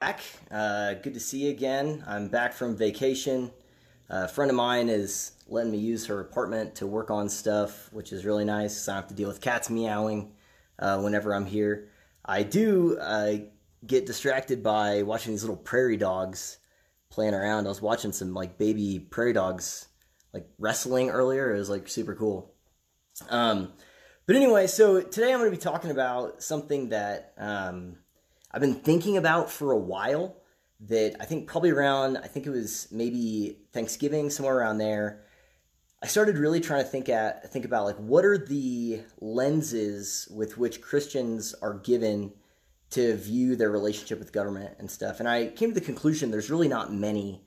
back. Uh, good to see you again. I'm back from vacation. a friend of mine is letting me use her apartment to work on stuff, which is really nice. I don't have to deal with cats meowing uh, whenever I'm here. I do uh, get distracted by watching these little prairie dogs playing around. I was watching some like baby prairie dogs like wrestling earlier. It was like super cool. Um, but anyway, so today I'm going to be talking about something that um, I've been thinking about for a while. That I think probably around, I think it was maybe Thanksgiving, somewhere around there. I started really trying to think at think about like what are the lenses with which Christians are given to view their relationship with government and stuff. And I came to the conclusion there's really not many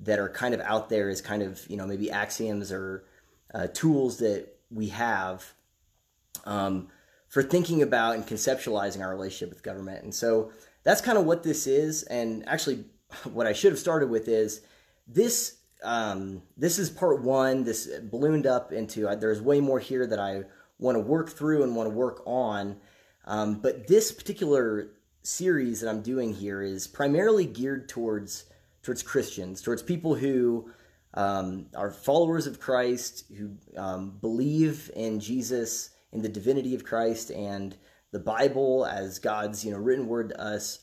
that are kind of out there as kind of you know maybe axioms or uh, tools that we have um, for thinking about and conceptualizing our relationship with government. And so that's kind of what this is. And actually, what I should have started with is this. Um, this is part one. This ballooned up into. Uh, there's way more here that I want to work through and want to work on. Um, but this particular series that I'm doing here is primarily geared towards towards Christians, towards people who um, are followers of Christ, who um, believe in Jesus, in the divinity of Christ, and the Bible as God's you know written word to us.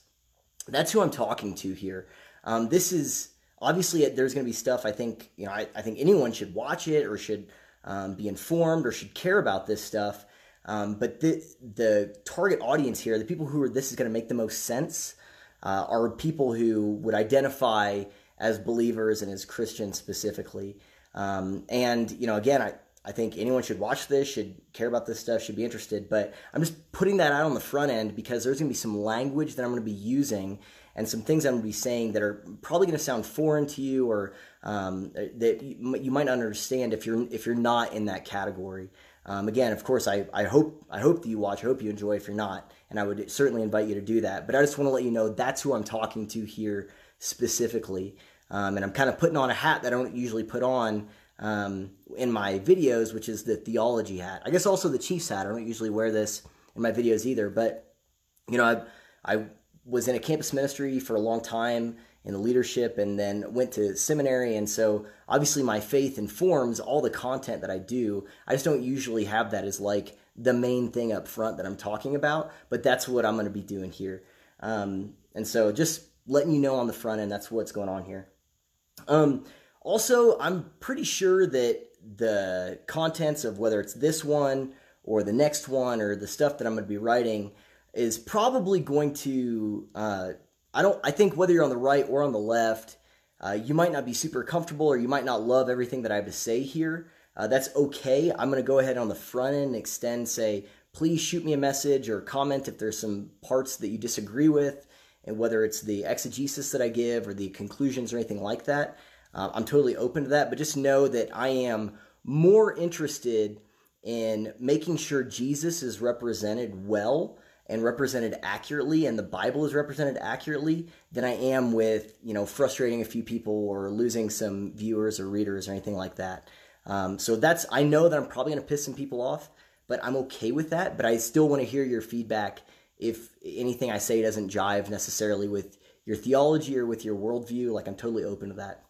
That's who I'm talking to here. Um, this is obviously there's going to be stuff I think you know I, I think anyone should watch it or should um, be informed or should care about this stuff. Um, but the the target audience here, the people who are this is going to make the most sense, uh, are people who would identify as believers and as Christians specifically. Um, and you know, again, I I think anyone should watch this, should care about this stuff, should be interested. But I'm just putting that out on the front end because there's going to be some language that I'm going to be using and some things I'm going to be saying that are probably going to sound foreign to you or um, that you, might not understand if you're if you're not in that category. Um, again, of course, I, I hope I hope that you watch. I hope you enjoy. If you're not, and I would certainly invite you to do that. But I just want to let you know that's who I'm talking to here specifically. Um, and I'm kind of putting on a hat that I don't usually put on um, in my videos, which is the theology hat. I guess also the Chiefs hat. I don't usually wear this in my videos either. But you know, I I was in a campus ministry for a long time in the leadership and then went to seminary. And so obviously my faith informs all the content that I do. I just don't usually have that as like the main thing up front that I'm talking about, but that's what I'm going to be doing here. Um, and so just letting you know on the front end, that's what's going on here. Um, also, I'm pretty sure that the contents of whether it's this one or the next one or the stuff that I'm going to be writing is probably going to uh, I don't. I think whether you're on the right or on the left, uh, you might not be super comfortable or you might not love everything that I have to say here. Uh, that's okay. I'm going to go ahead on the front end and extend, say, please shoot me a message or comment if there's some parts that you disagree with, and whether it's the exegesis that I give or the conclusions or anything like that. Uh, I'm totally open to that, but just know that I am more interested in making sure Jesus is represented well and represented accurately and the Bible is represented accurately than I am with, you know, frustrating a few people or losing some viewers or readers or anything like that. Um, so that's, I know that I'm probably going to piss some people off, but I'm okay with that. But I still want to hear your feedback if anything I say doesn't jive necessarily with your theology or with your worldview. Like, I'm totally open to that.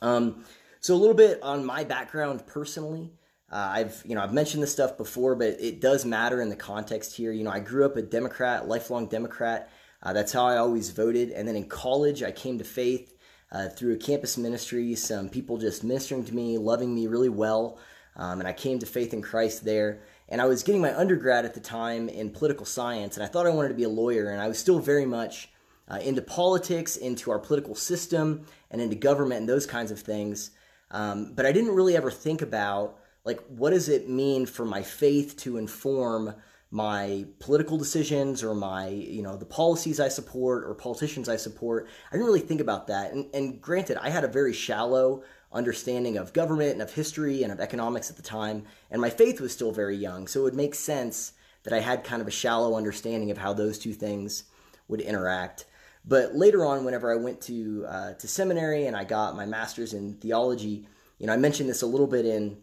Um, so, a little bit on my background personally. Uh, I've you know I've mentioned this stuff before, but it does matter in the context here. You know, I grew up a Democrat, lifelong Democrat. Uh, that's how I always voted. And then in college, I came to faith uh, through a campus ministry. Some people just ministering to me, loving me really well, um, and I came to faith in Christ there. And I was getting my undergrad at the time in political science, and I thought I wanted to be a lawyer. And I was still very much uh, into politics, into our political system, and into government and those kinds of things. Um, but I didn't really ever think about like what does it mean for my faith to inform my political decisions or my you know the policies i support or politicians i support? I didn't really think about that. And, and granted i had a very shallow understanding of government and of history and of economics at the time and my faith was still very young. So it would make sense that i had kind of a shallow understanding of how those two things would interact but later on whenever i went to uh, to seminary and i got my master's in theology you know i mentioned this a little bit in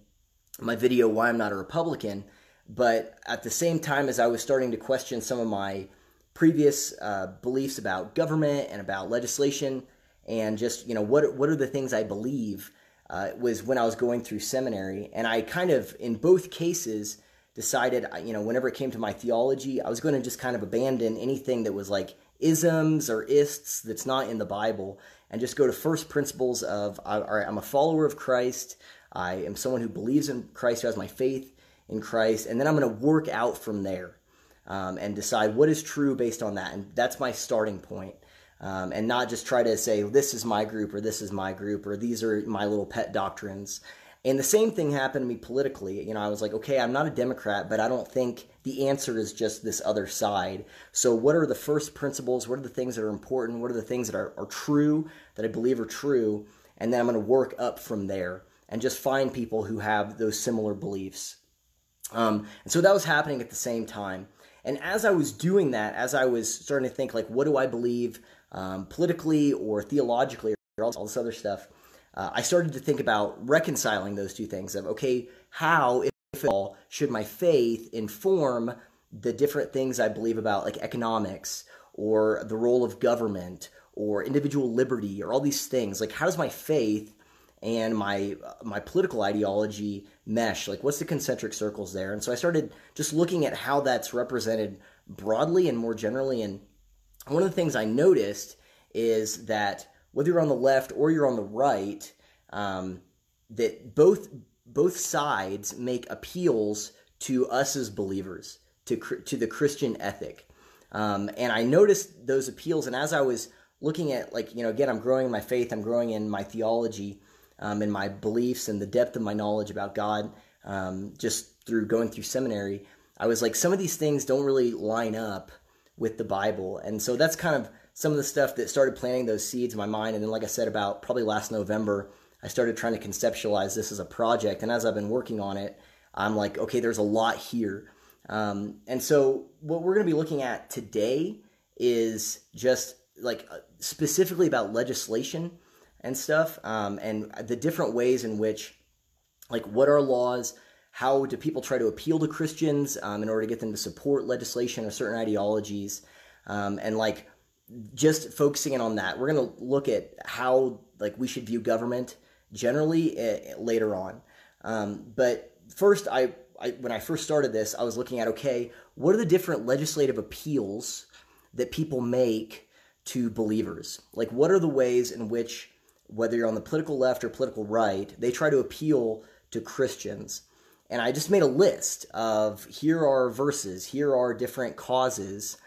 my video why I'm not a Republican, but at the same time as I was starting to question some of my previous uh, beliefs about government and about legislation and just you know what what are the things I believe uh, was when I was going through seminary, and I kind of in both cases decided you know whenever it came to my theology, I was going to just kind of abandon anything that was like isms or ists that's not in the Bible, and just go to first principles of all right, I'm a follower of Christ, I am someone who believes in Christ, who has my faith in Christ, and then I'm going to work out from there. Um, and decide what is true based on that. And that's my starting point um, and not just try to say this is my group or this is my group or these are my little pet doctrines. And the same thing happened to me politically. You know, I was like, okay, I'm not a Democrat, but I don't think the answer is just this other side. So, what are the first principles? What are the things that are important? What are the things that are, are true, that I believe are true? And then I'm going to work up from there and just find people who have those similar beliefs. Um, and so that was happening at the same time. And as I was doing that, as I was starting to think, like, what do I believe? um, politically or theologically or all, this other stuff, uh, I started to think about reconciling those two things of, okay, how, if at all, should my faith inform the different things I believe about, like economics or the role of government or individual liberty or all these things? Like, how does my faith and my my political ideology mesh? Like what's the concentric circles there? And so i started just looking at how that's represented broadly and more generally. And one of the things I noticed is that whether you're on the left or you're on the right, um, that both both sides make appeals to us as believers, to to the Christian ethic, um, and I noticed those appeals. And as I was looking at, like you know, again, I'm growing in my faith, I'm growing in my theology, um, and my beliefs, and the depth of my knowledge about God, um, just through going through seminary. I was like, some of these things don't really line up with the Bible. And so that's kind of some of the stuff that started planting those seeds in my mind. And then, like I said, about probably last November, I started trying to conceptualize this as a project. And as I've been working on it, I'm like, okay, there's a lot here. Um, and so, what we're going to be looking at today is just like uh, specifically about legislation and stuff, um, and the different ways in which, like, what are laws? how do people try to appeal to Christians um, in order to get them to support legislation or certain ideologies, um, and like just focusing in on that. We're going to look at how like we should view government generally uh, later on. Um, but first, I, I when I first started this, I was looking at okay, what are the different legislative appeals that people make to believers? Like, what are the ways in which whether you're on the political left or political right, they try to appeal to Christians. And I just made a list of here are verses, here are different causes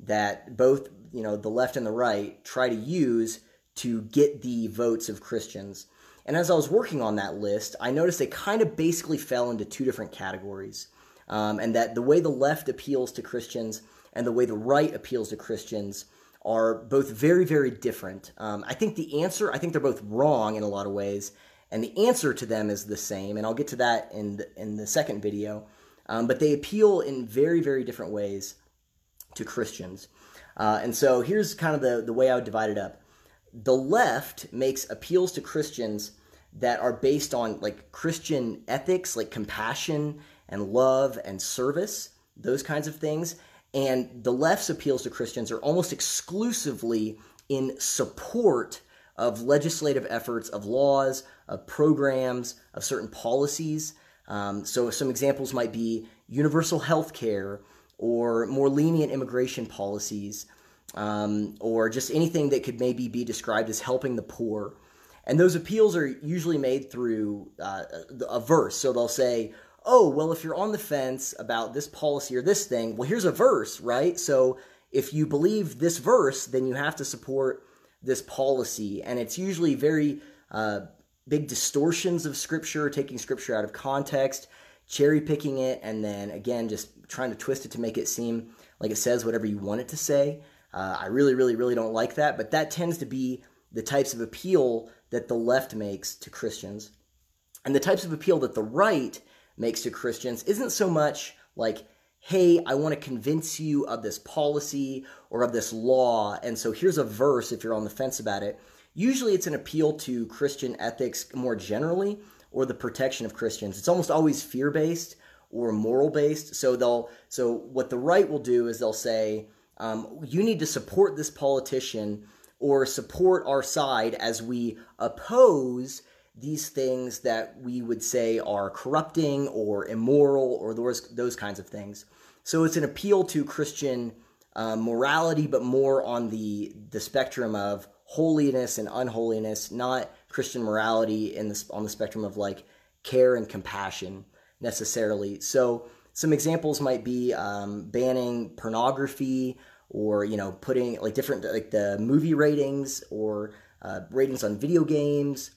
that both, you know, the left and the right try to use to get the votes of Christians. And as I was working on that list, I noticed they kind of basically fell into two different categories. Um, and that the way the left appeals to Christians and the way the right appeals to Christians are both very, very different. Um, I think the answer, I think they're both wrong in a lot of ways, and the answer to them is the same, and I'll get to that in the, in the second video. Um, but they appeal in very, very different ways to Christians. Uh, and so here's kind of the, the way I would divide it up. The left makes appeals to Christians that are based on like Christian ethics, like compassion and love and service, those kinds of things. And the left's appeals to Christians are almost exclusively in support of legislative efforts, of laws, of programs, of certain policies. Um, so, some examples might be universal health care or more lenient immigration policies, um, or just anything that could maybe be described as helping the poor. And those appeals are usually made through uh, a verse. So they'll say, oh, well, if you're on the fence about this policy or this thing, well, here's a verse, right? So if you believe this verse, then you have to support this policy, and it's usually very uh, big distortions of scripture, taking scripture out of context, cherry picking it, and then again just trying to twist it to make it seem like it says whatever you want it to say. Uh, I really, really, really don't like that, but that tends to be the types of appeal that the left makes to Christians. And the types of appeal that the right makes to Christians isn't so much like, hey, I want to convince you of this policy or of this law. And so here's a verse if you're on the fence about it. Usually it's an appeal to Christian ethics more generally or the protection of Christians. It's almost always fear based or moral based. So they'll so what the right will do is they'll say, um, you need to support this politician or support our side as we oppose these things that we would say are corrupting or immoral or those those kinds of things. So it's an appeal to Christian uh, morality, but more on the the spectrum of holiness and unholiness, not Christian morality in this on the spectrum of like care and compassion necessarily. So some examples might be um, banning pornography or you know putting like different like the movie ratings or uh, ratings on video games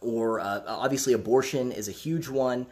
or uh, obviously abortion is a huge one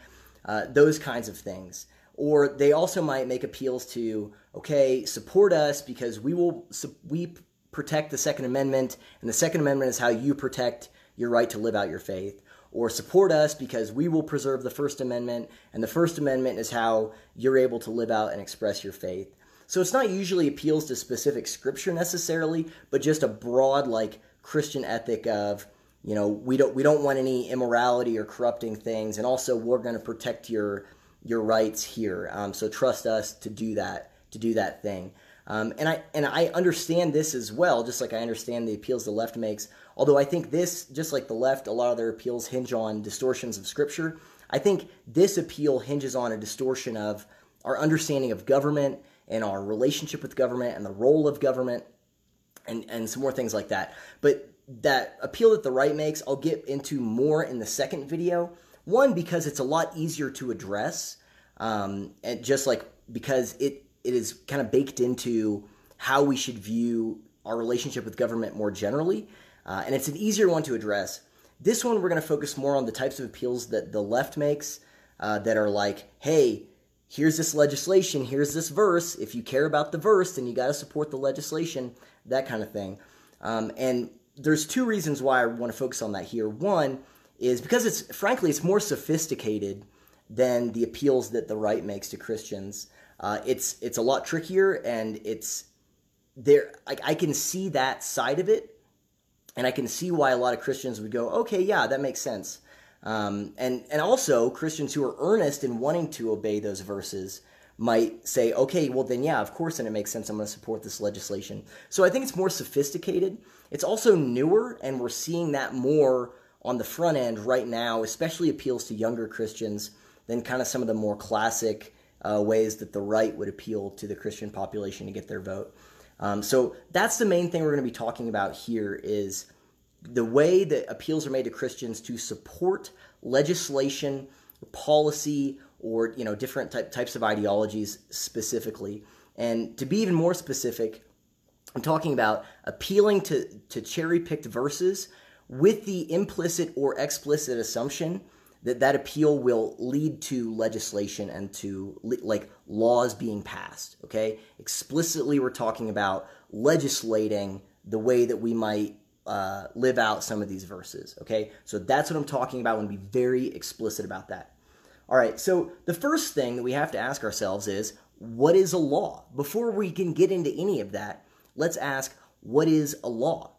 uh, those kinds of things or they also might make appeals to okay support us because we will we protect the second amendment and the second amendment is how you protect your right to live out your faith or support us because we will preserve the First Amendment, and the First Amendment is how you're able to live out and express your faith. So it's not usually appeals to specific scripture necessarily, but just a broad like Christian ethic of, you know, we don't we don't want any immorality or corrupting things, and also we're going to protect your your rights here. Um, so trust us to do that to do that thing. Um, and I and I understand this as well, just like I understand the appeals the left makes. Although I think this, just like the left, a lot of their appeals hinge on distortions of Scripture. I think this appeal hinges on a distortion of our understanding of government and our relationship with government and the role of government and, and some more things like that. But that appeal that the right makes, I'll get into more in the second video. One, because it's a lot easier to address, um, and just like because it it is kind of baked into how we should view our relationship with government more generally, uh, and it's an easier one to address. This one, we're going to focus more on the types of appeals that the left makes uh, that are like, hey, here's this legislation, here's this verse. If you care about the verse, then you got to support the legislation, that kind of thing. Um, and there's two reasons why I want to focus on that here. One is because it's frankly it's more sophisticated than the appeals that the right makes to Christians. Uh, it's it's a lot trickier, and it's there. Like I can see that side of it, and I can see why a lot of Christians would go, okay, yeah, that makes sense. Um, and and also Christians who are earnest in wanting to obey those verses might say, okay, well then yeah, of course, then it makes sense. I'm going to support this legislation. So I think it's more sophisticated. It's also newer, and we're seeing that more on the front end right now, especially appeals to younger Christians than kind of some of the more classic uh, ways that the right would appeal to the Christian population to get their vote. Um, so that's the main thing we're going to be talking about here is the way that appeals are made to Christians to support legislation, policy, or you know different type, types of ideologies specifically. And to be even more specific, I'm talking about appealing to, to cherry picked verses with the implicit or explicit assumption that that appeal will lead to legislation and to like laws being passed okay explicitly we're talking about legislating the way that we might uh, live out some of these verses. Okay, so that's what I'm talking about. I want to be very explicit about that. All right, so the first thing that we have to ask ourselves is what is a law? Before we can get into any of that, let's ask what is a law?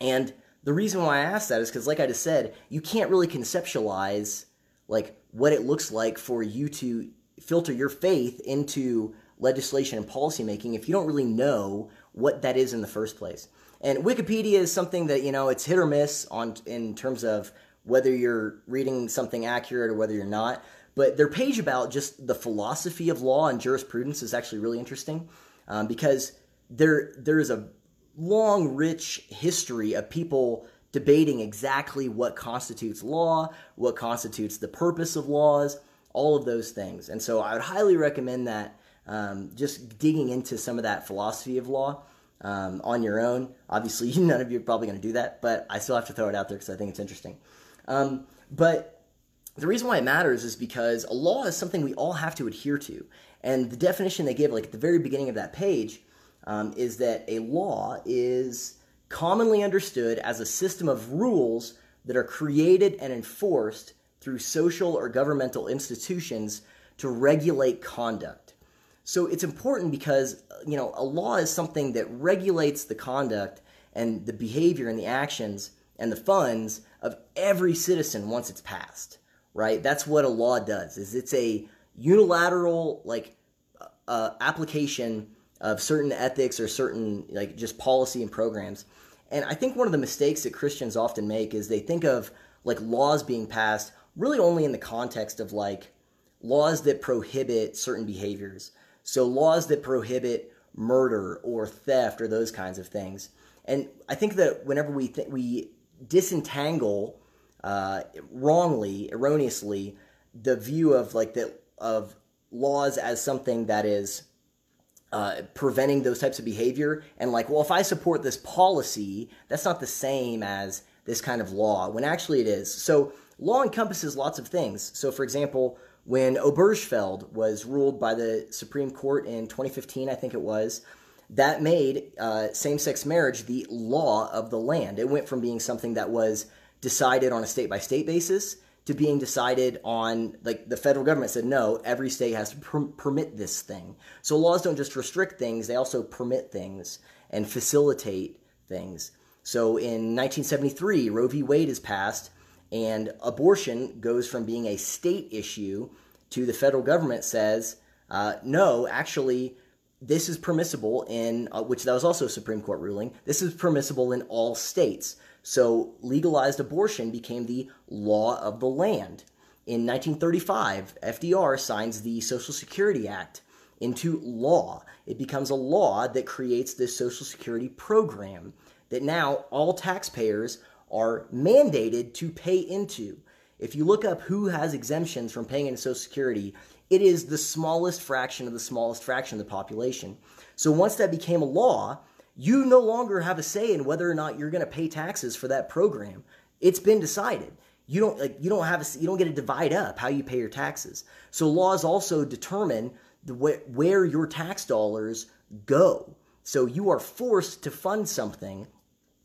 And the reason why I ask that is because, like I just said, you can't really conceptualize like what it looks like for you to filter your faith into legislation and policymaking if you don't really know what that is in the first place. And Wikipedia is something that you know it's hit or miss on in terms of whether you're reading something accurate or whether you're not. But their page about just the philosophy of law and jurisprudence is actually really interesting um, because there there is a long, rich history of people debating exactly what constitutes law, what constitutes the purpose of laws, all of those things. And so I would highly recommend that um, just digging into some of that philosophy of law um, on your own. Obviously, none of you are probably going to do that, but I still have to throw it out there because I think it's interesting. Um, but the reason why it matters is because a law is something we all have to adhere to. And the definition they give, like at the very beginning of that page, um, is that a law is commonly understood as a system of rules that are created and enforced through social or governmental institutions to regulate conduct. So it's important because you know a law is something that regulates the conduct and the behavior and the actions and the funds of every citizen once it's passed. Right? That's what a law does. Is it's a unilateral like uh, application of certain ethics or certain like just policy and programs. And I think one of the mistakes that Christians often make is they think of like laws being passed really only in the context of like laws that prohibit certain behaviors. So laws that prohibit murder or theft or those kinds of things. And I think that whenever we th- we disentangle uh, wrongly, erroneously, the view of like the of laws as something that is uh, preventing those types of behavior, and like, well, if I support this policy, that's not the same as this kind of law. When actually it is. So law encompasses lots of things. So, for example, when Obergefell was ruled by the Supreme Court in 2015, I think it was, that made uh, same sex marriage the law of the land. It went from being something that was decided on a state by state basis to being decided on, like the federal government said, no, every state has to per- permit this thing. So laws don't just restrict things, they also permit things and facilitate things. So in 1973, Roe v. Wade is passed, and abortion goes from being a state issue to the federal government says, uh, no, actually, this is permissible in, uh, which that was also a Supreme Court ruling, this is permissible in all states. So legalized abortion became the law of the land. In 1935, FDR signs the Social Security Act into law. It becomes a law that creates this Social Security program that now all taxpayers are mandated to pay into. If you look up who has exemptions from paying into Social Security, it is the smallest fraction of the smallest fraction of the population. So once that became a law, you no longer have a say in whether or not you're going to pay taxes for that program. It's been decided. You don't like you don't have a, you don't get to divide up how you pay your taxes. So laws also determine the where your tax dollars go. So you are forced to fund something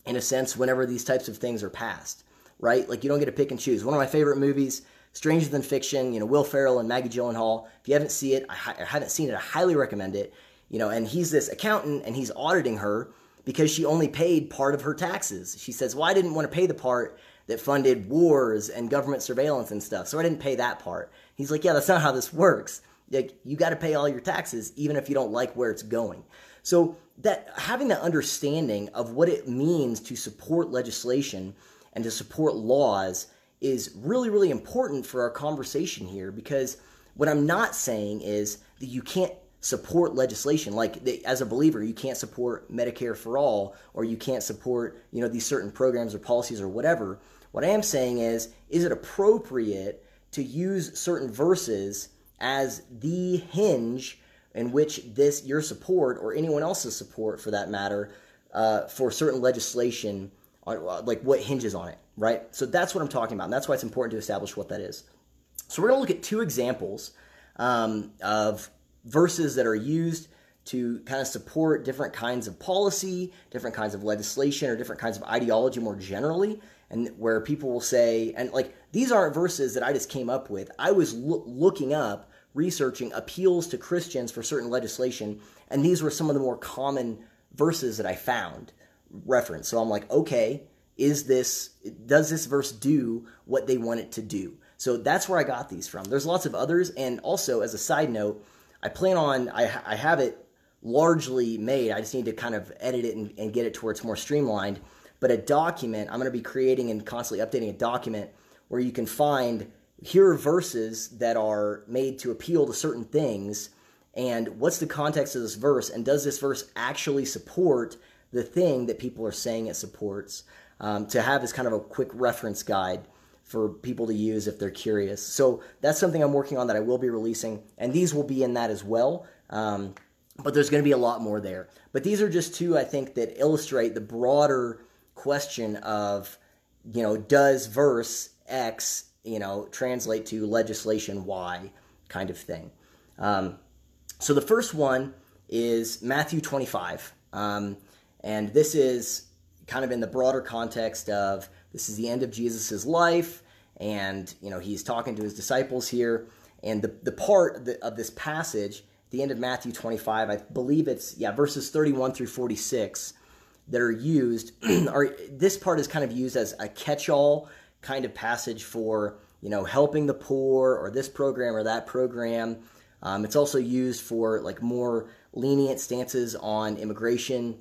in a sense whenever these types of things are passed, right? Like you don't get to pick and choose. One of my favorite movies, Stranger Than Fiction, you know, Will Ferrell and Maggie Gyllenhaal. If you haven't seen it, I, I haven't seen it, I highly recommend it. You know, and he's this accountant and he's auditing her because she only paid part of her taxes. She says, "Well, I didn't want to pay the part that funded wars and government surveillance and stuff, so I didn't pay that part." He's like, "Yeah, that's not how this works. Like, you got to pay all your taxes, even if you don't like where it's going." So that having that understanding of what it means to support legislation and to support laws is really, really important for our conversation here because what I'm not saying is that you can't support legislation. Like as a believer you can't support medicare for all or you can't support you know these certain programs or policies or whatever. What i am saying is is it appropriate to use certain verses as the hinge in which this your support or anyone else's support for that matter uh, for certain legislation uh, like what hinges on it right so that's what i'm talking about and that's why it's important to establish what that is so we're going to look at two examples um, of verses that are used to kind of support different kinds of policy, different kinds of legislation, or different kinds of ideology more generally. And where people will say, and like these aren't verses that I just came up with. I was lo- looking up, researching appeals to Christians for certain legislation, and these were some of the more common verses that I found referenced. So I'm like, okay, is this does this verse do what they want it to do? So that's where I got these from. There's lots of others, and also as a side note, I plan on I, I have it largely made. I just need to kind of edit it and, and get it to where it's more streamlined. But a document, I'm going to be creating and constantly updating a document where you can find here are verses that are made to appeal to certain things and what's the context of this verse and does this verse actually support the thing that people are saying it supports um, to have as kind of a quick reference guide for people to use if they're curious. So that's something I'm working on that I will be releasing, and these will be in that as well. Um, but there's going to be a lot more there. But these are just two, I think, that illustrate the broader question of, you know, does verse X, you know, translate to legislation Y kind of thing. Um, so the first one is Matthew 25. Um, and this is kind of in the broader context of this is the end of Jesus' life, and you know he's talking to his disciples here. And the, the part of this passage, the end of Matthew 25, I believe it's yeah verses 31 through 46 that are used. are this part is kind of used as a catch-all kind of passage for you know helping the poor or this program or that program. Um, it's also used for like more lenient stances on immigration,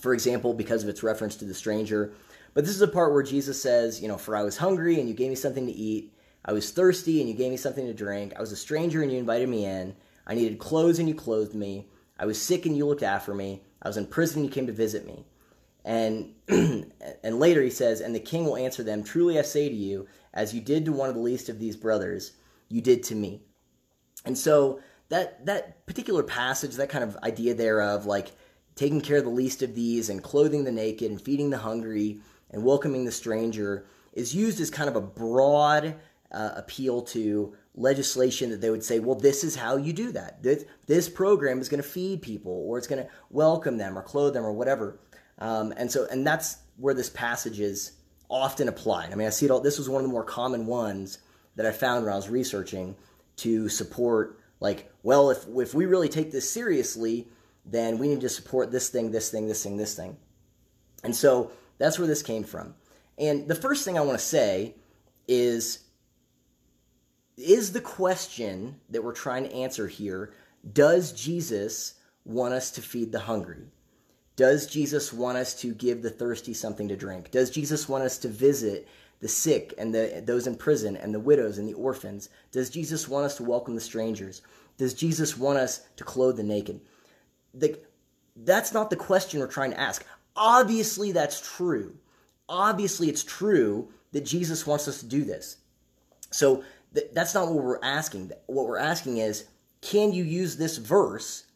for example, because of its reference to the stranger. But this is a part where Jesus says, you know, for I was hungry and you gave me something to eat. I was thirsty and you gave me something to drink. I was a stranger and you invited me in. I needed clothes and you clothed me. I was sick and you looked after me. I was in prison and you came to visit me. And and later he says, and the king will answer them, truly I say to you, as you did to one of the least of these brothers, you did to me. And so that that particular passage, that kind of idea there of like taking care of the least of these and clothing the naked and feeding the hungry and welcoming the stranger is used as kind of a broad uh, appeal to legislation that they would say, well, this is how you do that. This, this program is going to feed people or it's going to welcome them or clothe them or whatever. Um, and so, and that's where this passage is often applied. I mean, I see it all. This was one of the more common ones that I found when I was researching to support, like, well, if if we really take this seriously, then we need to support this thing, this thing, this thing, this thing. And so that's where this came from. And the first thing I want to say is is the question that we're trying to answer here does Jesus want us to feed the hungry? Does Jesus want us to give the thirsty something to drink? Does Jesus want us to visit the sick and the, those in prison and the widows and the orphans? Does Jesus want us to welcome the strangers? Does Jesus want us to clothe the naked? The, that's not the question we're trying to ask. Obviously, that's true. Obviously, it's true that Jesus wants us to do this. So th- that's not what we're asking. What we're asking is can you use this verse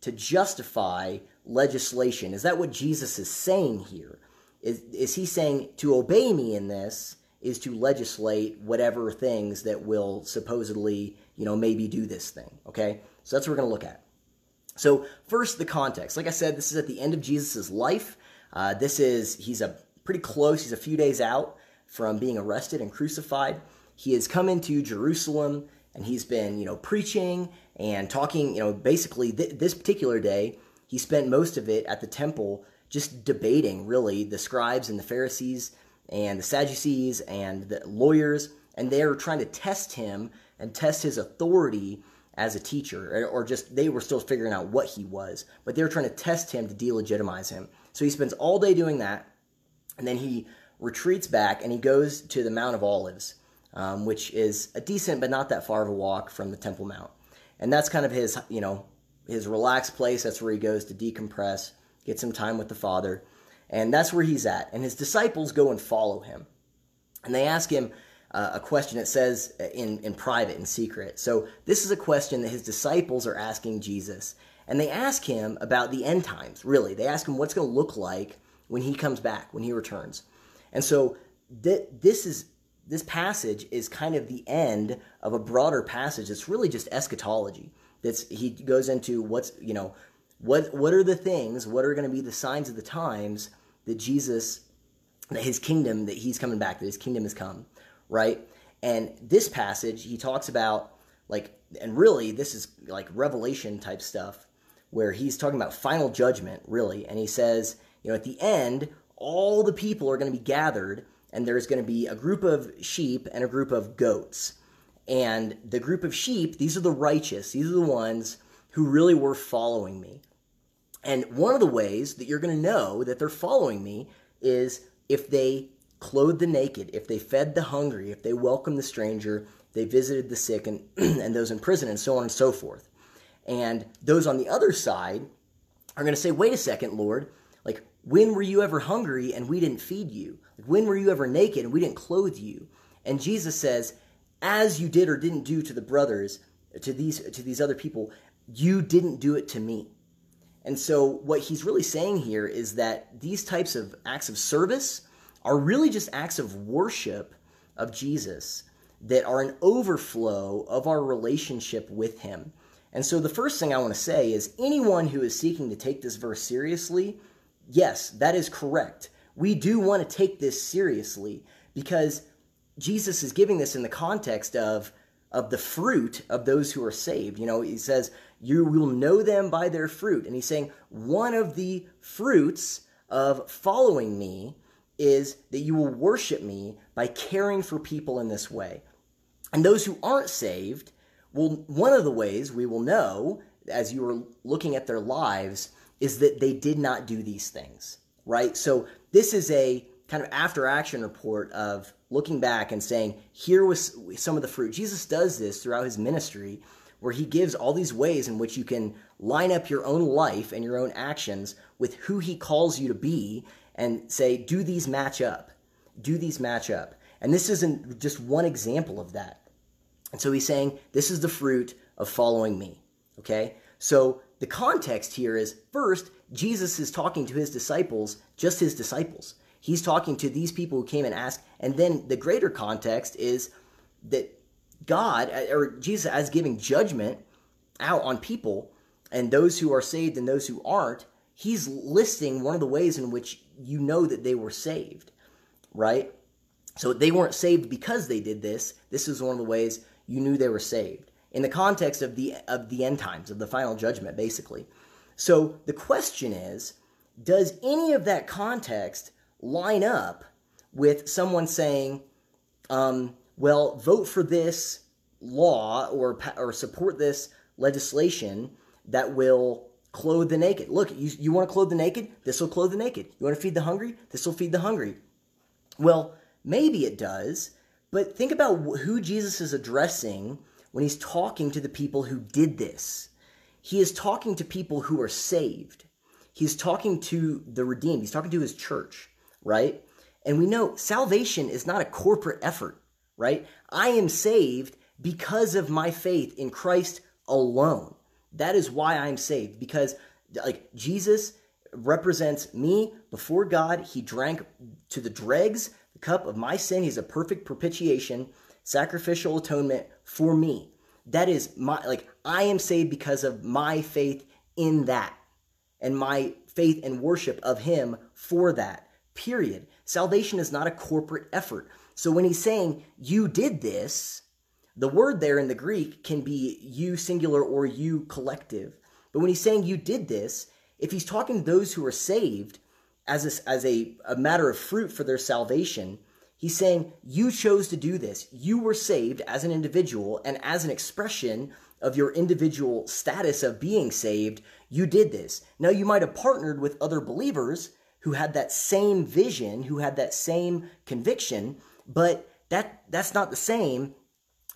to justify legislation? Is that what Jesus is saying here? Is, is he saying to obey me in this is to legislate whatever things that will supposedly, you know, maybe do this thing? Okay? So that's what we're going to look at. So, first, the context. Like I said, this is at the end of Jesus' life. Uh, this is, he's a pretty close, he's a few days out from being arrested and crucified he has come into Jerusalem and he's been, you know, preaching and talking, you know, basically th- this particular day, he spent most of it at the temple just debating really the scribes and the Pharisees and the Sadducees and the lawyers, and they're trying to test him and test his authority as a teacher, or just they were still figuring out what he was, but they were trying to test him to delegitimize him. So he spends all day doing that, and then he retreats back and he goes to the Mount of Olives um, which is a decent but not that far of a walk from the Temple Mount. And that's kind of his, you know, his relaxed place. That's where he goes to decompress, get some time with the Father. And that's where he's at. And his disciples go and follow him. And they ask him uh, a question. It says in, in private, in secret. So this is a question that his disciples are asking Jesus. And they ask him about the end times, really. They ask him what's going to look like when he comes back, when he returns. And so th- this is this passage is kind of the end of a broader passage It's really just eschatology. That's he goes into what's you know what what are the things, what are going to be the signs of the times that Jesus that his kingdom that he's coming back, that his kingdom has come, right? And this passage he talks about like and really this is like revelation type stuff where he's talking about final judgment really and he says, you know, at the end all the people are going to be gathered and there's going to be a group of sheep and a group of goats. And the group of sheep, these are the righteous, these are the ones who really were following me. And one of the ways that you're going to know that they're following me is if they clothed the naked, if they fed the hungry, if they welcomed the stranger, they visited the sick and, and those in prison, and so on and so forth. And those on the other side are going to say, wait a second, Lord, like, when were you ever hungry and we didn't feed you? When were you ever naked and we didn't clothe you? And Jesus says, as you did or didn't do to the brothers, to these to these other people, you didn't do it to me. And so what he's really saying here is that these types of acts of service are really just acts of worship of Jesus that are an overflow of our relationship with him. And so the first thing I want to say is anyone who is seeking to take this verse seriously, yes, that is correct we do want to take this seriously because Jesus is giving this in the context of of the fruit of those who are saved. You know, he says, You will know them by their fruit. And he's saying, one of the fruits of following me is that you will worship me by caring for people in this way. And those who aren't saved, well, one of the ways we will know as you are looking at their lives is that they did not do these things, right? So this is a kind of after action report of looking back and saying, here was some of the fruit. Jesus does this throughout his ministry where he gives all these ways in which you can line up your own life and your own actions with who he calls you to be and say, do these match up? Do these match up? And this isn't just one example of that. And so he's saying, this is the fruit of following me. Okay? So the context here is first, Jesus is talking to his disciples, just his disciples. He's talking to these people who came and asked. And then the greater context is that God, uh, or Jesus, as giving judgment out on people and those who are saved and those who aren't, he's listing one of the ways in which you know that they were saved, right? So they weren't saved because they did this. This is one of the ways you knew they were saved in the context of the of the end times of the final judgment basically. So the question is, does any of that context line up with someone saying, um, well, vote for this law or or support this legislation that will clothe the naked. Look, you, you want to clothe the naked? This will clothe the naked. You want to feed the hungry? This will feed the hungry. Well, maybe it does, but think about who Jesus is addressing when he's talking to the people who did this. He is talking to people who are saved. He's talking to the redeemed. He's talking to his church, right? And we know salvation is not a corporate effort, right? I am saved because of my faith in Christ alone. That is why I'm saved because like Jesus represents me before God. He drank to the dregs the cup of my sin. He's a perfect propitiation, sacrificial atonement for me. That is my like I am saved because of my faith in that and my faith and worship of him for that. Period. Salvation is not a corporate effort. So when he's saying you did this, the word there in the Greek can be you singular or you collective. But when he's saying you did this, if he's talking to those who are saved as a, as a, a matter of fruit for their salvation, he's saying you chose to do this. You were saved as an individual, and as an expression of your individual status of being saved, you did this. Now, you might have partnered with other believers who had that same vision, who had that same conviction, but that that's not the same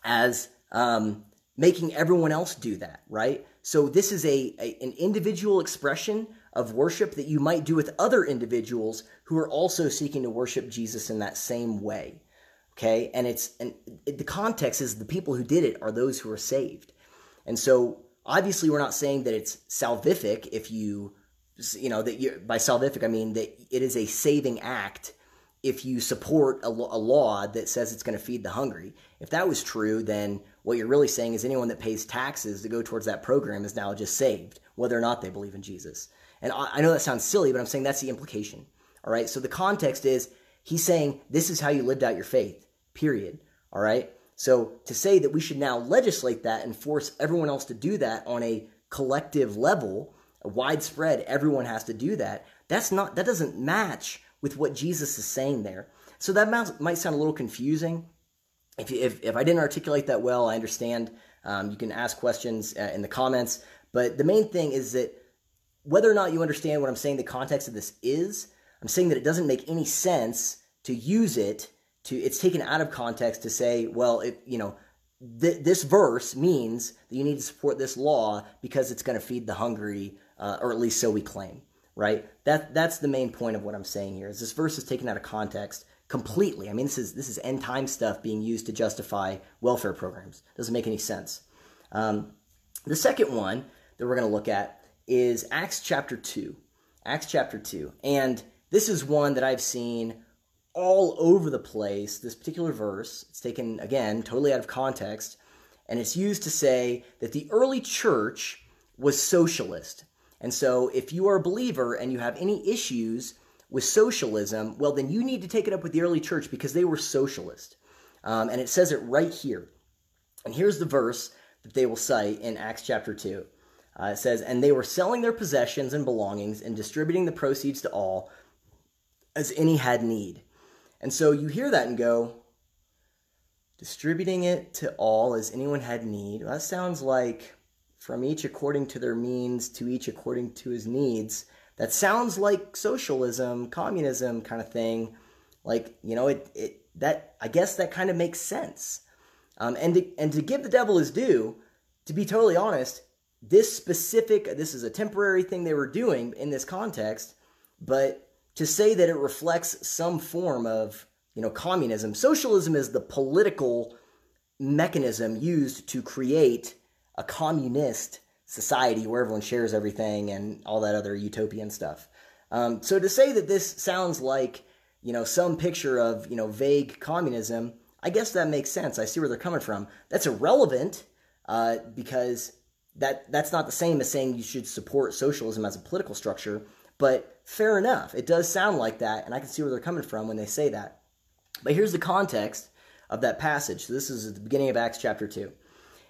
as um, making everyone else do that, right? So this is a, a, an individual expression of worship that you might do with other individuals who are also seeking to worship Jesus in that same way. Okay, and it's and the context is the people who did it are those who are saved, and so obviously we're not saying that it's salvific if you you know that you by salvific I mean that it is a saving act if you support a, a law that says it's going to feed the hungry. If that was true, then what you're really saying is anyone that pays taxes to go towards that program is now just saved, whether or not they believe in Jesus. And I, I know that sounds silly, but I'm saying that's the implication. All right. So the context is he's saying this is how you lived out your faith, period. All right. So to say that we should now legislate that and force everyone else to do that on a collective level, widespread, everyone has to do that. That's not, that doesn't match with what Jesus is saying there. So that might sound a little confusing. If, if, if I didn't articulate that well, I understand. Um, you can ask questions uh, in the comments. But the main thing is that whether or not you understand what I'm saying, the context of this is, I'm saying that it doesn't make any sense to use it to, it's taken out of context to say, well, it, you know, th- this verse means that you need to support this law because it's going to feed the hungry, uh, or at least so we claim right? That that's the main point of what I'm saying here. Is this verse is taken out of context completely. I mean, this is this is end time stuff being used to justify welfare programs. Doesn't make any sense. Um, the second one that we're going to look at is Acts chapter two. Acts chapter two, and this is one that I've seen all over the place. This particular verse, it's taken again totally out of context, and it's used to say that the early church was socialist. And so, if you are a believer and you have any issues with socialism, well, then you need to take it up with the early church because they were socialist. Um, and it says it right here. And here's the verse that they will cite in Acts chapter 2. Uh, it says, And they were selling their possessions and belongings and distributing the proceeds to all as any had need. And so you hear that and go, distributing it to all as anyone had need. Well, that sounds like from each according to their means to each according to his needs. That sounds like socialism, communism kind of thing. Like, you know, it, it that I guess that kind of makes sense. Um, and to, and to give the devil his due, to be totally honest, this specific this is a temporary thing they were doing in this context, but to say that it reflects some form of you know communism, socialism is the political mechanism used to create a communist society where everyone shares everything and all that other utopian stuff. Um, so to say that this sounds like you know some picture of you know vague communism, I guess that makes sense. I see where they're coming from. That's irrelevant uh, because that that's not the same as saying you should support socialism as a political structure. But fair enough, it does sound like that, and I can see where they're coming from when they say that. But here's the context of that passage. So this is at the beginning of Acts chapter 2.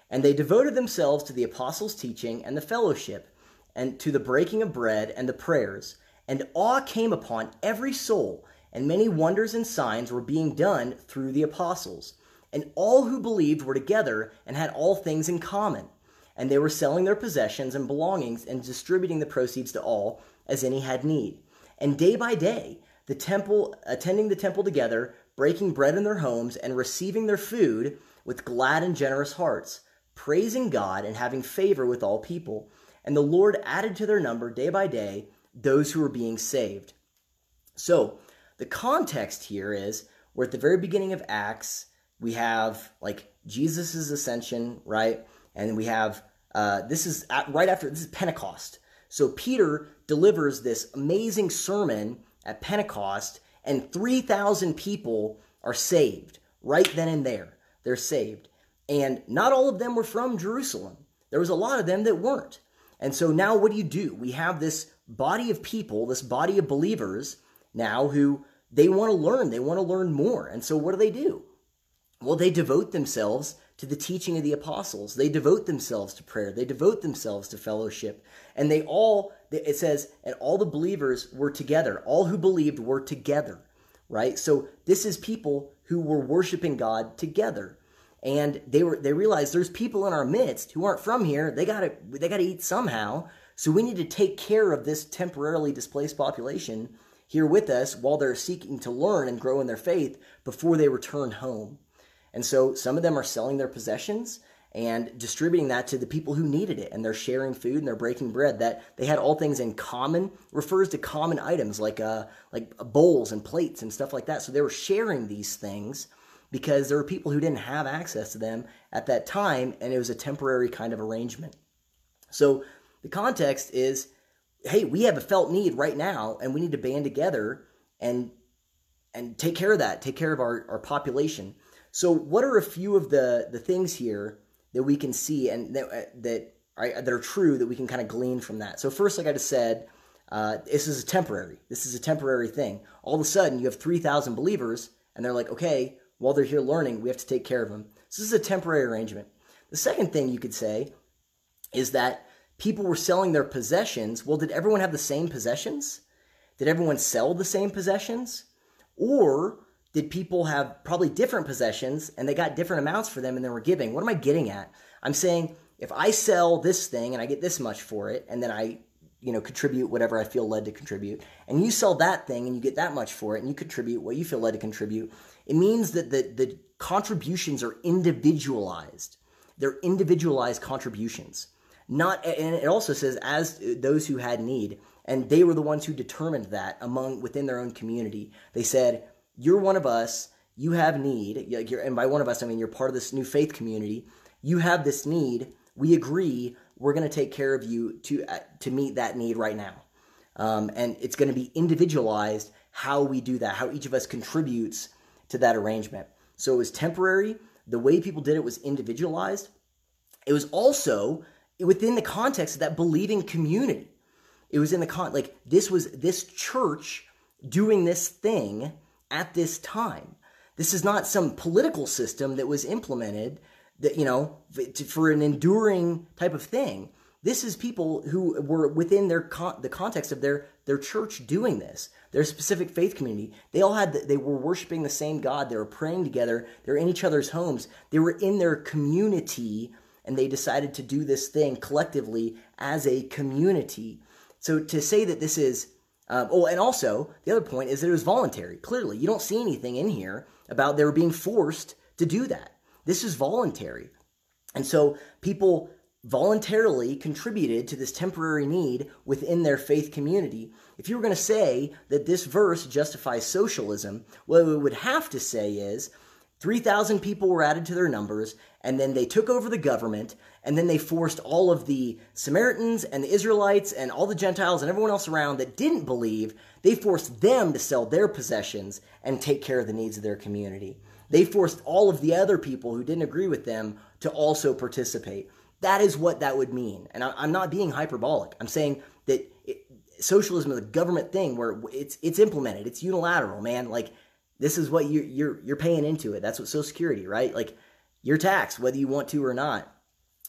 And they devoted themselves to the apostles' teaching and the fellowship, and to the breaking of bread and the prayers. And awe came upon every soul, and many wonders and signs were being done through the apostles. And all who believed were together and had all things in common. And they were selling their possessions and belongings and distributing the proceeds to all as any had need. And day by day, the temple, attending the temple together, breaking bread in their homes, and receiving their food with glad and generous hearts praising God and having favor with all people. And the Lord added to their number day by day those who were being saved. So, the context here is we're at the very beginning of Acts. We have like Jesus' ascension, right? And we have uh, this is at, right after this is Pentecost. So Peter delivers this amazing sermon at Pentecost, and 3,000 people are saved right then and there. They're saved. And not all of them were from Jerusalem. There was a lot of them that weren't. And so now what do you do? We have this body of people, this body of believers now who they want to learn, they want to learn more. And so what do they do? Well, they devote themselves to the teaching of the apostles. They devote themselves to prayer. They devote themselves to fellowship. And they all, it says, and all the believers were together. All who believed were together, right? So this is people who were worshiping God together and they were they realized there's people in our midst who aren't from here. They gotta they gotta eat somehow. So we need to take care of this temporarily displaced population here with us while they're seeking to learn and grow in their faith before they return home. And so some of them are selling their possessions and distributing that to the people who needed it and they're sharing food and they're breaking bread that they had all things in common refers to common items like uh like bowls and plates and stuff like that so they were sharing these things because there were people who didn't have access to them at that time, and it was a temporary kind of arrangement. So the context is hey, we have a felt need right now, and we need to band together and and take care of that, take care of our, our population. So, what are a few of the, the things here that we can see and that, uh, that, are, that are true that we can kind of glean from that? So, first, like I just said, uh, this is a temporary. This is a temporary thing. All of a sudden, you have 3,000 believers, and they're like, okay, while they're here learning, we have to take care of them. So this is a temporary arrangement. The second thing you could say is that people were selling their possessions. Well, did everyone have the same possessions? Did everyone sell the same possessions? Or did people have probably different possessions and they got different amounts for them and they were giving? What am I getting at? I'm saying if I sell this thing and I get this much for it and then I you know contribute whatever I feel led to contribute and you sell that thing and you get that much for it and you contribute what you feel led to contribute it means that the, the contributions are individualized. They're individualized contributions. Not and it also says as those who had need, and they were the ones who determined that among within their own community. They said, "You're one of us. You have need. and by one of us, I mean you're part of this new faith community. You have this need. We agree. We're going to take care of you to uh, to meet that need right now." Um, and it's going to be individualized how we do that, how each of us contributes to that arrangement. So it was temporary. The way people did it was individualized. It was also within the context of that believing community. It was in the con like this was this church doing this thing at this time. This is not some political system that was implemented that you know for an enduring type of thing. This is people who were within their con- the context of their their church doing this. Their specific faith community. They all had the, they were worshiping the same God. They were praying together. They were in each other's homes. They were in their community and they decided to do this thing collectively as a community. So to say that this is, um, oh, and also the other point is that it was voluntary. Clearly, you don't see anything in here about they were being forced to do that. This is voluntary. And so people voluntarily contributed to this temporary need within their faith community. If you were going to say that this verse justifies socialism, what we would have to say is 3,000 people were added to their numbers, and then they took over the government, and then they forced all of the Samaritans and the Israelites and all the Gentiles and everyone else around that didn't believe, they forced them to sell their possessions and take care of the needs of their community. They forced all of the other people who didn't agree with them to also participate. That is what that would mean. And I, am not being hyperbolic. I'm saying that socialism is a government thing where it's it's implemented. It's unilateral, man. Like this is what you're you're you're paying into it. That's what Social Security, right? Like your tax, whether you want to or not.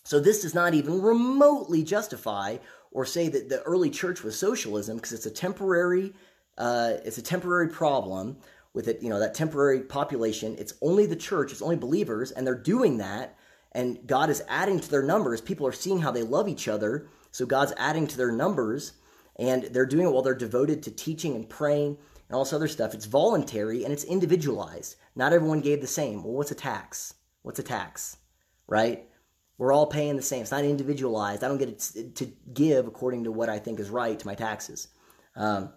So this does not even remotely justify or say that the early church was socialism because it's a temporary uh, it's a temporary problem with it. You know that temporary population. It's only the church. It's only believers, and they're doing that and God is adding to their numbers. People are seeing how they love each other. So God's adding to their numbers, and they're doing it while they're devoted to teaching and praying and all this other stuff. It's voluntary and it's individualized. Not everyone gave the same. Well, what's a tax? What's a tax? Right? We're all paying the same. It's not individualized. I don't get to give according to what I think is right to my taxes. Um,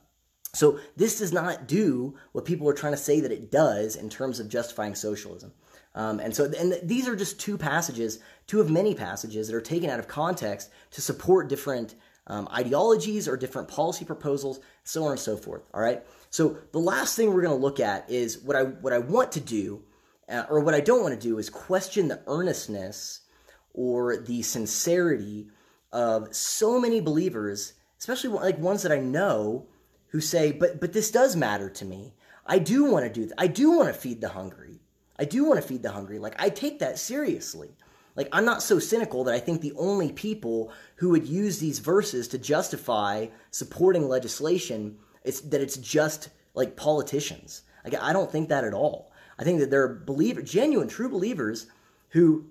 so this does not do what people are trying to say that it does in terms of justifying socialism. Um, and so, and these are just two passages, two of many passages that are taken out of context to support different um, ideologies or different policy proposals, so on and so forth. All right. So the last thing we're going to look at is what I what I want to do, uh, or what I don't want to do, is question the earnestness or the sincerity of so many believers, especially like ones that I know who say, "But but this does matter to me. I do want to do. Th- I do want to feed the hungry." I do want to feed the hungry. Like, I take that seriously. Like, I'm not so cynical that I think the only people who would use these verses to justify supporting legislation is that it's just like politicians. Like, I don't think that at all. I think that there are believer, genuine, true believers who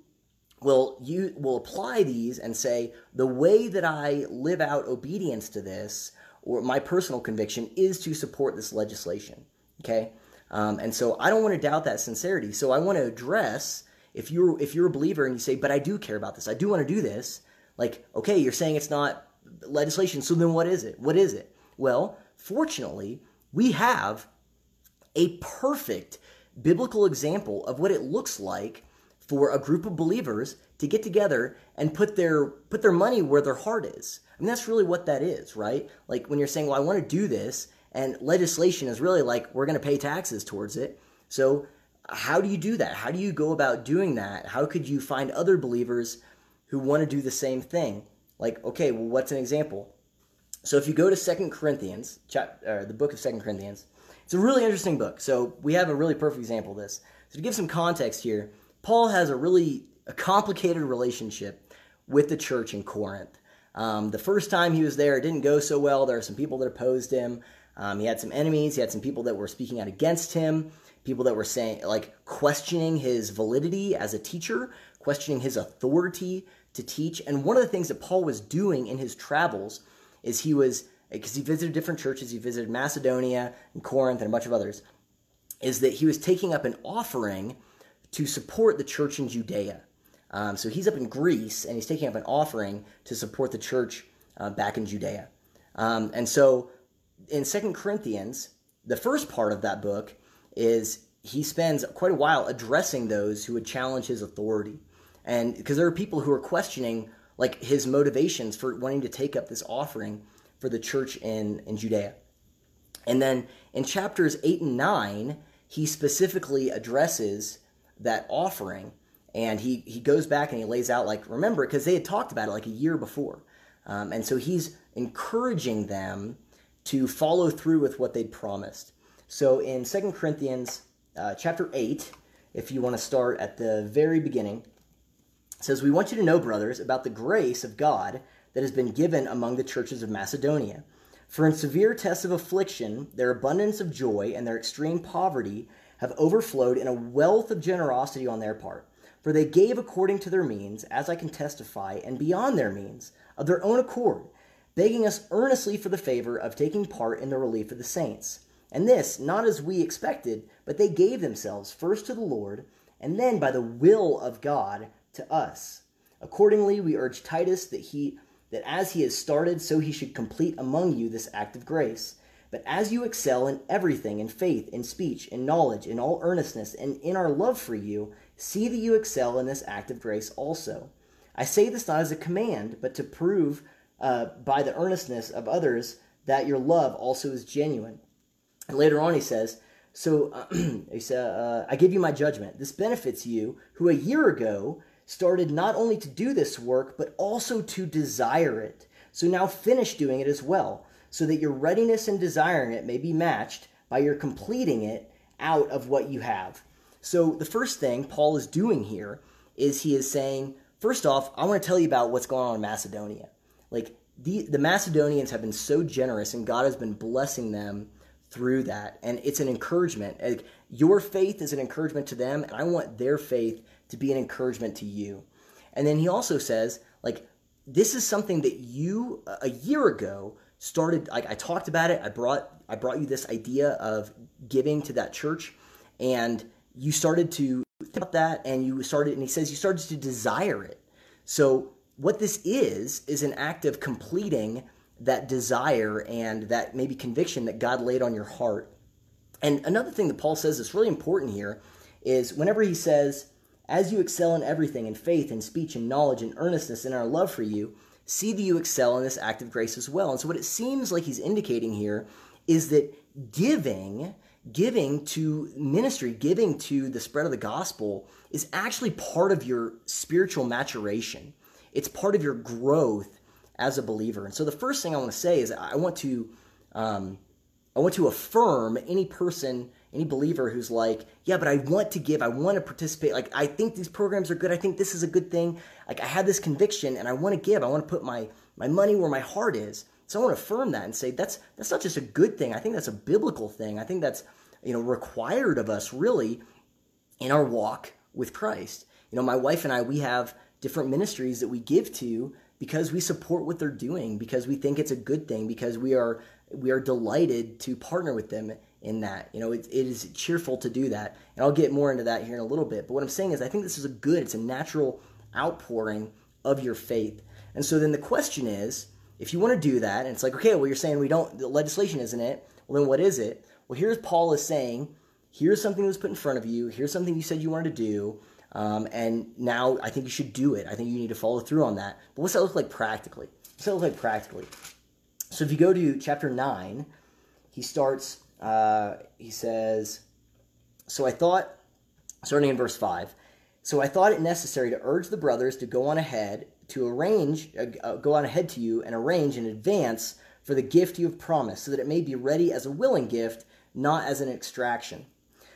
will you will apply these and say the way that I live out obedience to this or my personal conviction is to support this legislation. Okay, um, and so I don't want to doubt that sincerity. So I want to address if you're if you're a believer and you say, but I do care about this, I do want to do this. Like, okay, you're saying it's not legislation, so then what is it? What is it? Well, fortunately, we have a perfect biblical example of what it looks like for a group of believers to get together and put their put their money where their heart is. I mean that's really what that is, right? Like when you're saying, "Well, I want to do this," And legislation is really like we're going to pay taxes towards it. So, how do you do that? How do you go about doing that? How could you find other believers who want to do the same thing? Like, okay, well, what's an example? So, if you go to Second Corinthians, chapter, the book of Second Corinthians, it's a really interesting book. So, we have a really perfect example of this. So, to give some context here, Paul has a really a complicated relationship with the church in Corinth. Um, the first time he was there, it didn't go so well. There are some people that opposed him. Um, he had some enemies. He had some people that were speaking out against him, people that were saying, like, questioning his validity as a teacher, questioning his authority to teach. And one of the things that Paul was doing in his travels is he was, because he visited different churches, he visited Macedonia and Corinth and a bunch of others, is that he was taking up an offering to support the church in Judea. Um, so he's up in Greece and he's taking up an offering to support the church uh, back in Judea. Um, and so in Second Corinthians, the first part of that book is he spends quite a while addressing those who would challenge his authority. And because there are people who are questioning like his motivations for wanting to take up this offering for the church in, in Judea. And then in chapters 8 and 9, he specifically addresses that offering and he, he goes back and he lays out like remember because they had talked about it like a year before um, and so he's encouraging them to follow through with what they'd promised. So in 2 Corinthians uh, chapter 8, if you want to start at the very beginning, says, We want you to know, brothers, about the grace of God that has been given among the churches of Macedonia. For in severe tests of affliction, their abundance of joy and their extreme poverty have overflowed in a wealth of generosity on their part. For they gave according to their means, as I can testify, and beyond their means, of their own accord, begging us earnestly for the favor of taking part in the relief of the saints. And this, not as we expected, but they gave themselves first to the Lord, and then by the will of God to us. Accordingly, we urge Titus that he that as he has started, so he should complete among you this act of grace. But as you excel in everything, in faith, in speech, in knowledge, in all earnestness, and in our love for you, see that you excel in this act of grace also. I say this not as a command, but to prove uh, by the earnestness of others that your love also is genuine. And later on, he says, So uh, he said, uh, I give you my judgment. This benefits you, who a year ago started not only to do this work, but also to desire it. So now finish doing it as well, so that your readiness in desiring it may be matched by your completing it out of what you have. So the first thing Paul is doing here is he is saying, first off, I want to tell you about what's going on in Macedonia. Like the the Macedonians have been so generous and God has been blessing them through that. And it's an encouragement. Like, your faith is an encouragement to them, and I want their faith to be an encouragement to you. And then he also says, like, this is something that you a year ago started like I talked about it. I brought I brought you this idea of giving to that church and you started to think about that and you started and he says you started to desire it. So what this is is an act of completing that desire and that maybe conviction that God laid on your heart. And another thing that Paul says that's really important here is whenever he says as you excel in everything, in faith, in speech, in knowledge, in earnestness, in our love for you, see that you excel in this act of grace as well. And so, what it seems like he's indicating here is that giving, giving to ministry, giving to the spread of the gospel is actually part of your spiritual maturation. It's part of your growth as a believer. And so, the first thing I want to say is I want to, um, I want to affirm any person any believer who's like, yeah, but I want to give, I want to participate. Like, I think these programs are good. I think this is a good thing. Like, I have this conviction and I want to give. I want to put my my money where my heart is. So I want to affirm that and say that's that's not just a good thing. I think that's a biblical thing. I think that's you know required of us really in our walk with Christ. You know, my wife and I we have different ministries that we give to because we support what they're doing, because we think it's a good thing, because we are we are delighted to partner with them in that. You know, it, it is cheerful to do that. And I'll get more into that here in a little bit. But what I'm saying is, I think this is a good, it's a natural outpouring of your faith. And so then the question is, if you want to do that, and it's like, okay, well, you're saying we don't, the legislation isn't it. Well, then what is it? Well, here's Paul is saying, here's something that was put in front of you. Here's something you said you wanted to do. Um, and now I think you should do it. I think you need to follow through on that. But what's that look like practically? What's that look like practically? So if you go to chapter 9, he starts uh, he says, So I thought, starting in verse 5, so I thought it necessary to urge the brothers to go on ahead, to arrange, uh, uh, go on ahead to you and arrange in advance for the gift you have promised, so that it may be ready as a willing gift, not as an extraction.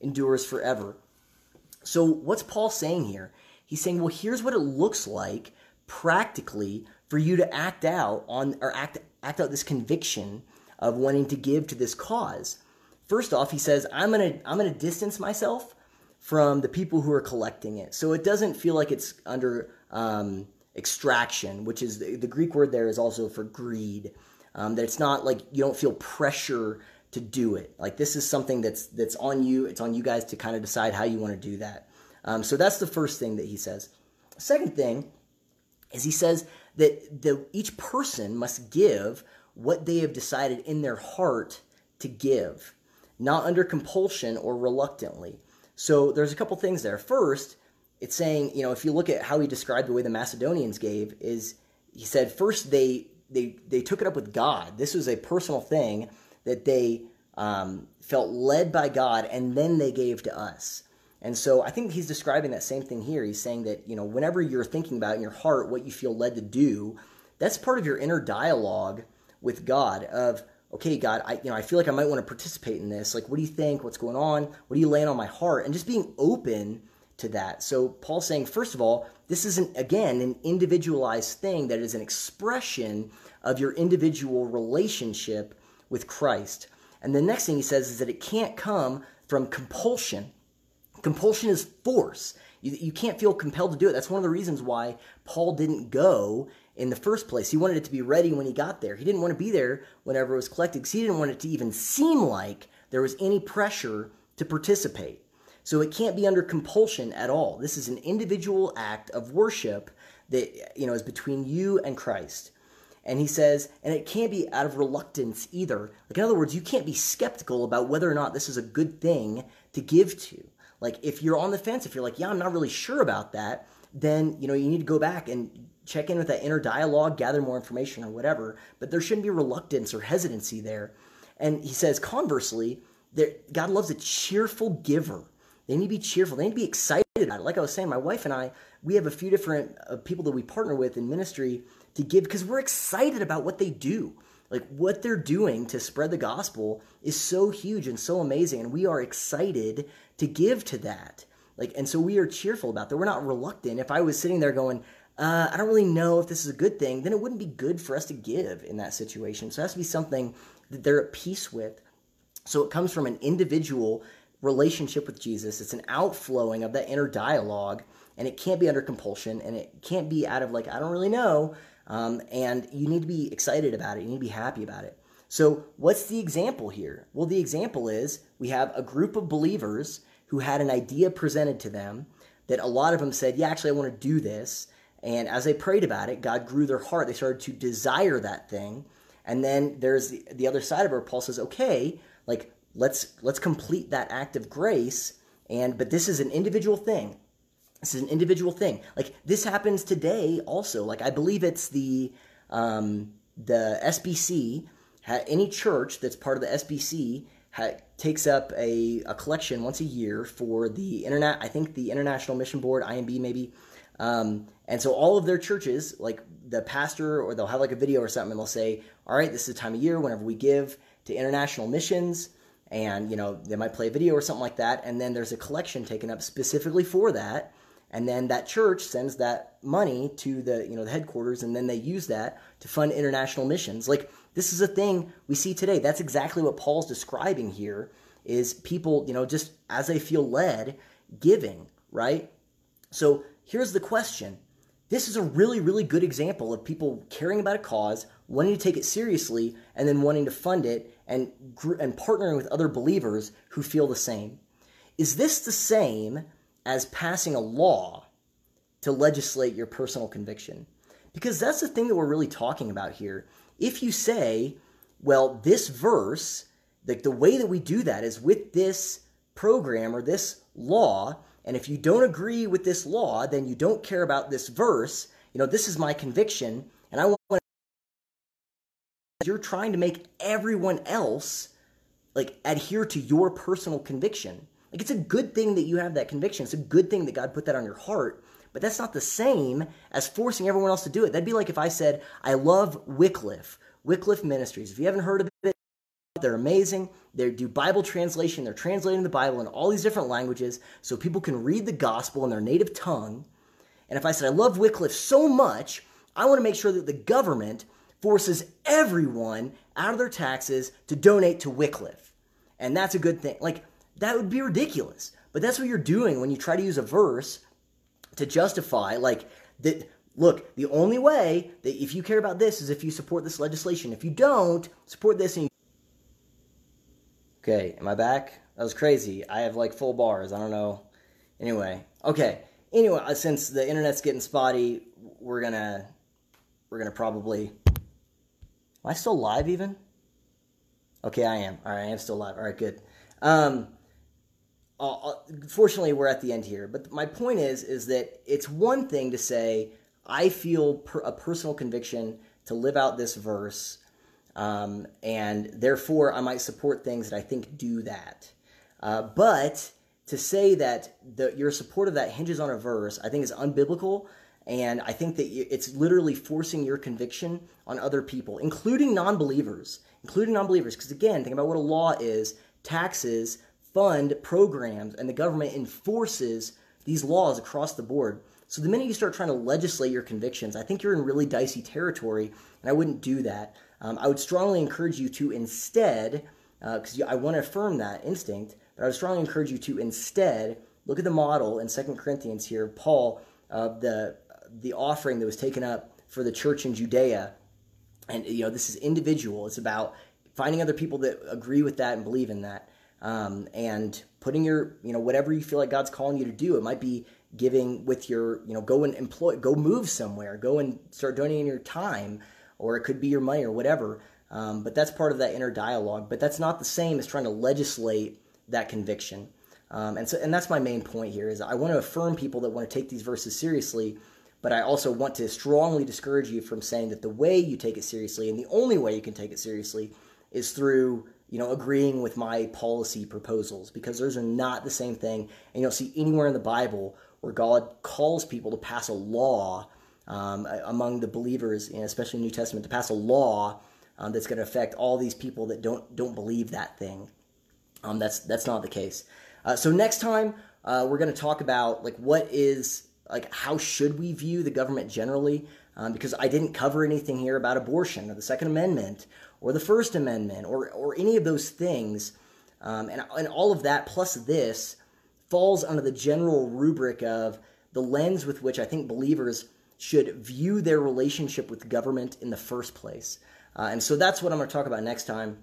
endures forever. So, what's Paul saying here? He's saying, well, here's what it looks like practically for you to act out on or act act out this conviction of wanting to give to this cause. First off, he says, I'm going to I'm to distance myself from the people who are collecting it. So it doesn't feel like it's under um, extraction, which is the, the, Greek word there is also for greed. Um, that it's not like you don't feel pressure to do it. Like this is something that's that's on you. It's on you guys to kind of decide how you want to do that. Um, so that's the first thing that he says. Second thing is he says that the, each person must give what they have decided in their heart to give, not under compulsion or reluctantly. So there's a couple things there. First, it's saying, you know, if you look at how he described the way the Macedonians gave, is he said first they they they took it up with God. This was a personal thing that they um, felt led by God, and then they gave to us. And so I think he's describing that same thing here. He's saying that, you know, whenever you're thinking about in your heart what you feel led to do, that's part of your inner dialogue with God of, okay, God, I you know, I feel like I might want to participate in this. Like, what do you think? What's going on? What are you laying on my heart? And just being open to that. So Paul's saying, first of all, this is not again an individualized thing that is an expression of your individual relationship with Christ. And the next thing he says is that it can't come from compulsion. Compulsion is force. You, you can't feel compelled to do it. That's one of the reasons why Paul didn't go in the first place. He wanted it to be ready when he got there. He didn't want to be there whenever it was collected because he didn't want it to even seem like there was any pressure to participate. So it can't be under compulsion at all. This is an individual act of worship that you know is between you and Christ. And he says, and it can't be out of reluctance either. Like in other words, you can't be skeptical about whether or not this is a good thing to give to. Like if you're on the fence, if you're like, yeah, I'm not really sure about that, then you know you need to go back and check in with that inner dialogue, gather more information or whatever. But there shouldn't be reluctance or hesitancy there. And he says, conversely, God loves a cheerful giver. They need to be cheerful. They need to be excited about it. Like I was saying, my wife and I, we have a few different uh, people that we partner with in ministry to give because we're excited about what they do. Like what they're doing to spread the gospel is so huge and so amazing, and we are excited to give to that. Like, and so we are cheerful about that. We're not reluctant. If I was sitting there going, uh, I don't really know if this is a good thing, then it wouldn't be good for us to give in that situation. So it has to be something that they're at peace with. So it comes from an individual relationship with Jesus. It's an outflowing of that inner dialogue, and it can't be under compulsion, and it can't be out of like, I don't really know. Um, and you need to be excited about it. You need to be happy about it. So, what's the example here? Well, the example is we have a group of believers who had an idea presented to them that a lot of them said, Yeah, actually, I want to do this. And as they prayed about it, God grew their heart. They started to desire that thing. And then there's the, the other side of it. Paul says, Okay, like let's let's complete that act of grace and but this is an individual thing this is an individual thing. Like this happens today also. Like i believe it's the um, the sbc any church that's part of the sbc ha- takes up a, a collection once a year for the internet i think the international mission board imb maybe. Um, and so all of their churches like the pastor or they'll have like a video or something and they'll say all right this is the time of year whenever we give to international missions. And you know they might play a video or something like that. And then there's a collection taken up specifically for that and then that church sends that money to the you know the headquarters and then they use that to fund international missions. Like this is a thing we see today. That's exactly what paul's describing here is people you know just as they feel led giving right? So here's the question. This is a really really good example of people caring about a cause wanting to take it seriously and then wanting to fund it and, and partnering with other believers who feel the same. Is this the same as passing a law to legislate your personal conviction? Because that's the thing that we're really talking about here. If you say, well, this verse, like the way that we do that is with this program or this law, and if you don't agree with this law, then you don't care about this verse. You know, this is my conviction, and I want you're trying to make everyone else like adhere to your personal conviction. Like it's a good thing that you have that conviction. It's a good thing that God put that on your heart. But that's not the same as forcing everyone else to do it. That'd be like if I said, I love Wycliffe, Wycliffe Ministries. If you haven't heard of it, they're amazing. They do Bible translation. They're translating the Bible in all these different languages so people can read the gospel in their native tongue. And if I said, I love Wycliffe so much, I want to make sure that the government forces everyone out of their taxes to donate to Wycliffe. And that's a good thing. Like, that would be ridiculous. But that's what you're doing when you try to use a verse to justify, like, that. Look, the only way that if you care about this is if you support this legislation. If you don't support this, and you... okay, am I back? That was crazy. I have like full bars. I don't know. Anyway, okay. Anyway, uh, since the internet's getting spotty, we're gonna we're gonna probably Am I still live even? Okay, I am. All right, I am still live. All right, good. Um, uh, fortunately, we're at the end here. But my point is, is that it's one thing to say I feel per, a personal conviction to live out this verse, um, and therefore I might support things that I think do that. Uh, but to say that the, your support of that hinges on a verse, I think is unbiblical. And I think that it's literally forcing your conviction on other people, including non believers, including non believers. Because again, think about what a law is taxes fund programs, and the government enforces these laws across the board. So the minute you start trying to legislate your convictions, I think you're in really dicey territory, and I wouldn't do that. Um, I would strongly encourage you to instead, because uh, I want to affirm that instinct, but I would strongly encourage you to instead look at the model in Second Corinthians here, Paul, uh, the the offering that was taken up for the church in Judea, and you know this is individual. It's about finding other people that agree with that and believe in that, um, and putting your you know whatever you feel like God's calling you to do. It might be giving with your you know go and employ go move somewhere, go and start donating your time, or it could be your money or whatever. Um, but that's part of that inner dialogue. But that's not the same as trying to legislate that conviction. Um, and so, and that's my main point here is I want to affirm people that want to take these verses seriously, but I also want to strongly discourage you from saying that the way you take it seriously and the only way you can take it seriously is through you know agreeing with my policy proposals because those are not the same thing. And you don't see anywhere in the Bible where God calls people to pass a law um, among the believers, especially New Testament, to pass a law um, that's going to affect all these people that don't don't believe that thing. Um, that's that's not the case. Uh, so next time uh, we're going to talk about like what is like how should we view the government generally? Um, because I didn't cover anything here about abortion or the Second Amendment or the First Amendment or or any of those things, um, and and all of that plus this falls under the general rubric of the lens with which I think believers should view their relationship with government in the first place. Uh, and so that's what I'm going to talk about next time.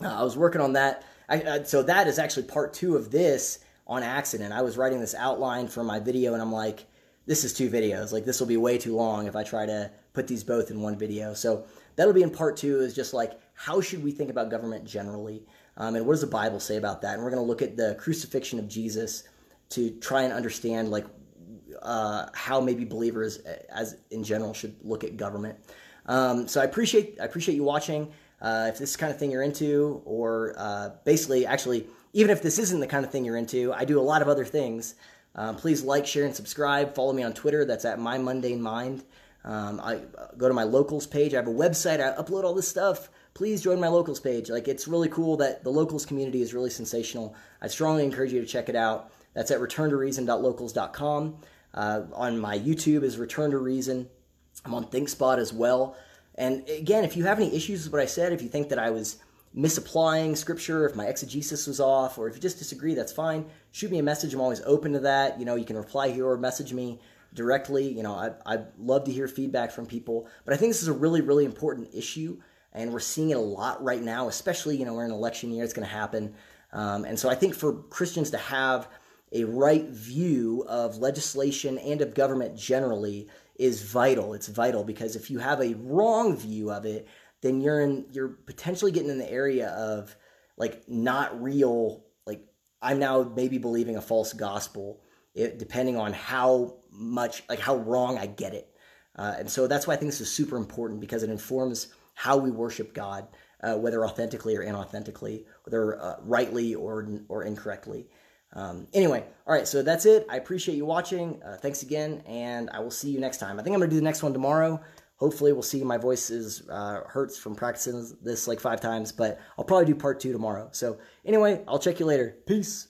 Uh, I was working on that I, I, so that is actually part two of this on accident. I was writing this outline for my video, and I'm like, this is two videos. Like this will be way too long if I try to put these both in one video. So that'll be in part two. Is just like how should we think about government generally, um, and what does the Bible say about that? And we're going to look at the crucifixion of Jesus to try and understand like uh, how maybe believers, as in general, should look at government. Um, so I appreciate I appreciate you watching. Uh, if this is kind of thing you're into, or uh, basically, actually, even if this isn't the kind of thing you're into, I do a lot of other things. Um, please like, share, and subscribe. Follow me on Twitter. That's at My Mundane Mind. Um, I go to my locals page. I have a website. I upload all this stuff. Please join my locals page. Like it's really cool that the locals community is really sensational. I strongly encourage you to check it out. That's at returntoreason.locals.com. Uh, on my YouTube is Return to Reason. I'm on ThinkSpot as well. And again, if you have any issues with what I said, if you think that I was misapplying scripture, if my exegesis was off, or if you just disagree, that's fine. Shoot me a message. I'm always open to that. You know, you can reply here or message me directly. You know, I, I'd love to hear feedback from people. But I think this is a really, really important issue. And we're seeing it a lot right now, especially, you know, we're in election year. It's going to happen. Um, and so I think for Christians to have a right view of legislation and of government generally is vital. It's vital because if you have a wrong view of it, then you're in you're potentially getting in the area of like not real like I'm now maybe believing a false gospel it, depending on how much like how wrong I get it. Uh, and so that's why I think this is super important because it informs how we worship God, uh, whether authentically or inauthentically, whether uh, rightly or or incorrectly. Um, anyway, all right, so that's it. I appreciate you watching. Uh, thanks again, and I will see you next time. I think I'm to do the next one tomorrow. Hopefully, we'll see. My voice is uh, hurts from practicing this like five times, but I'll probably do part two tomorrow. So, anyway, I'll check you later. Peace.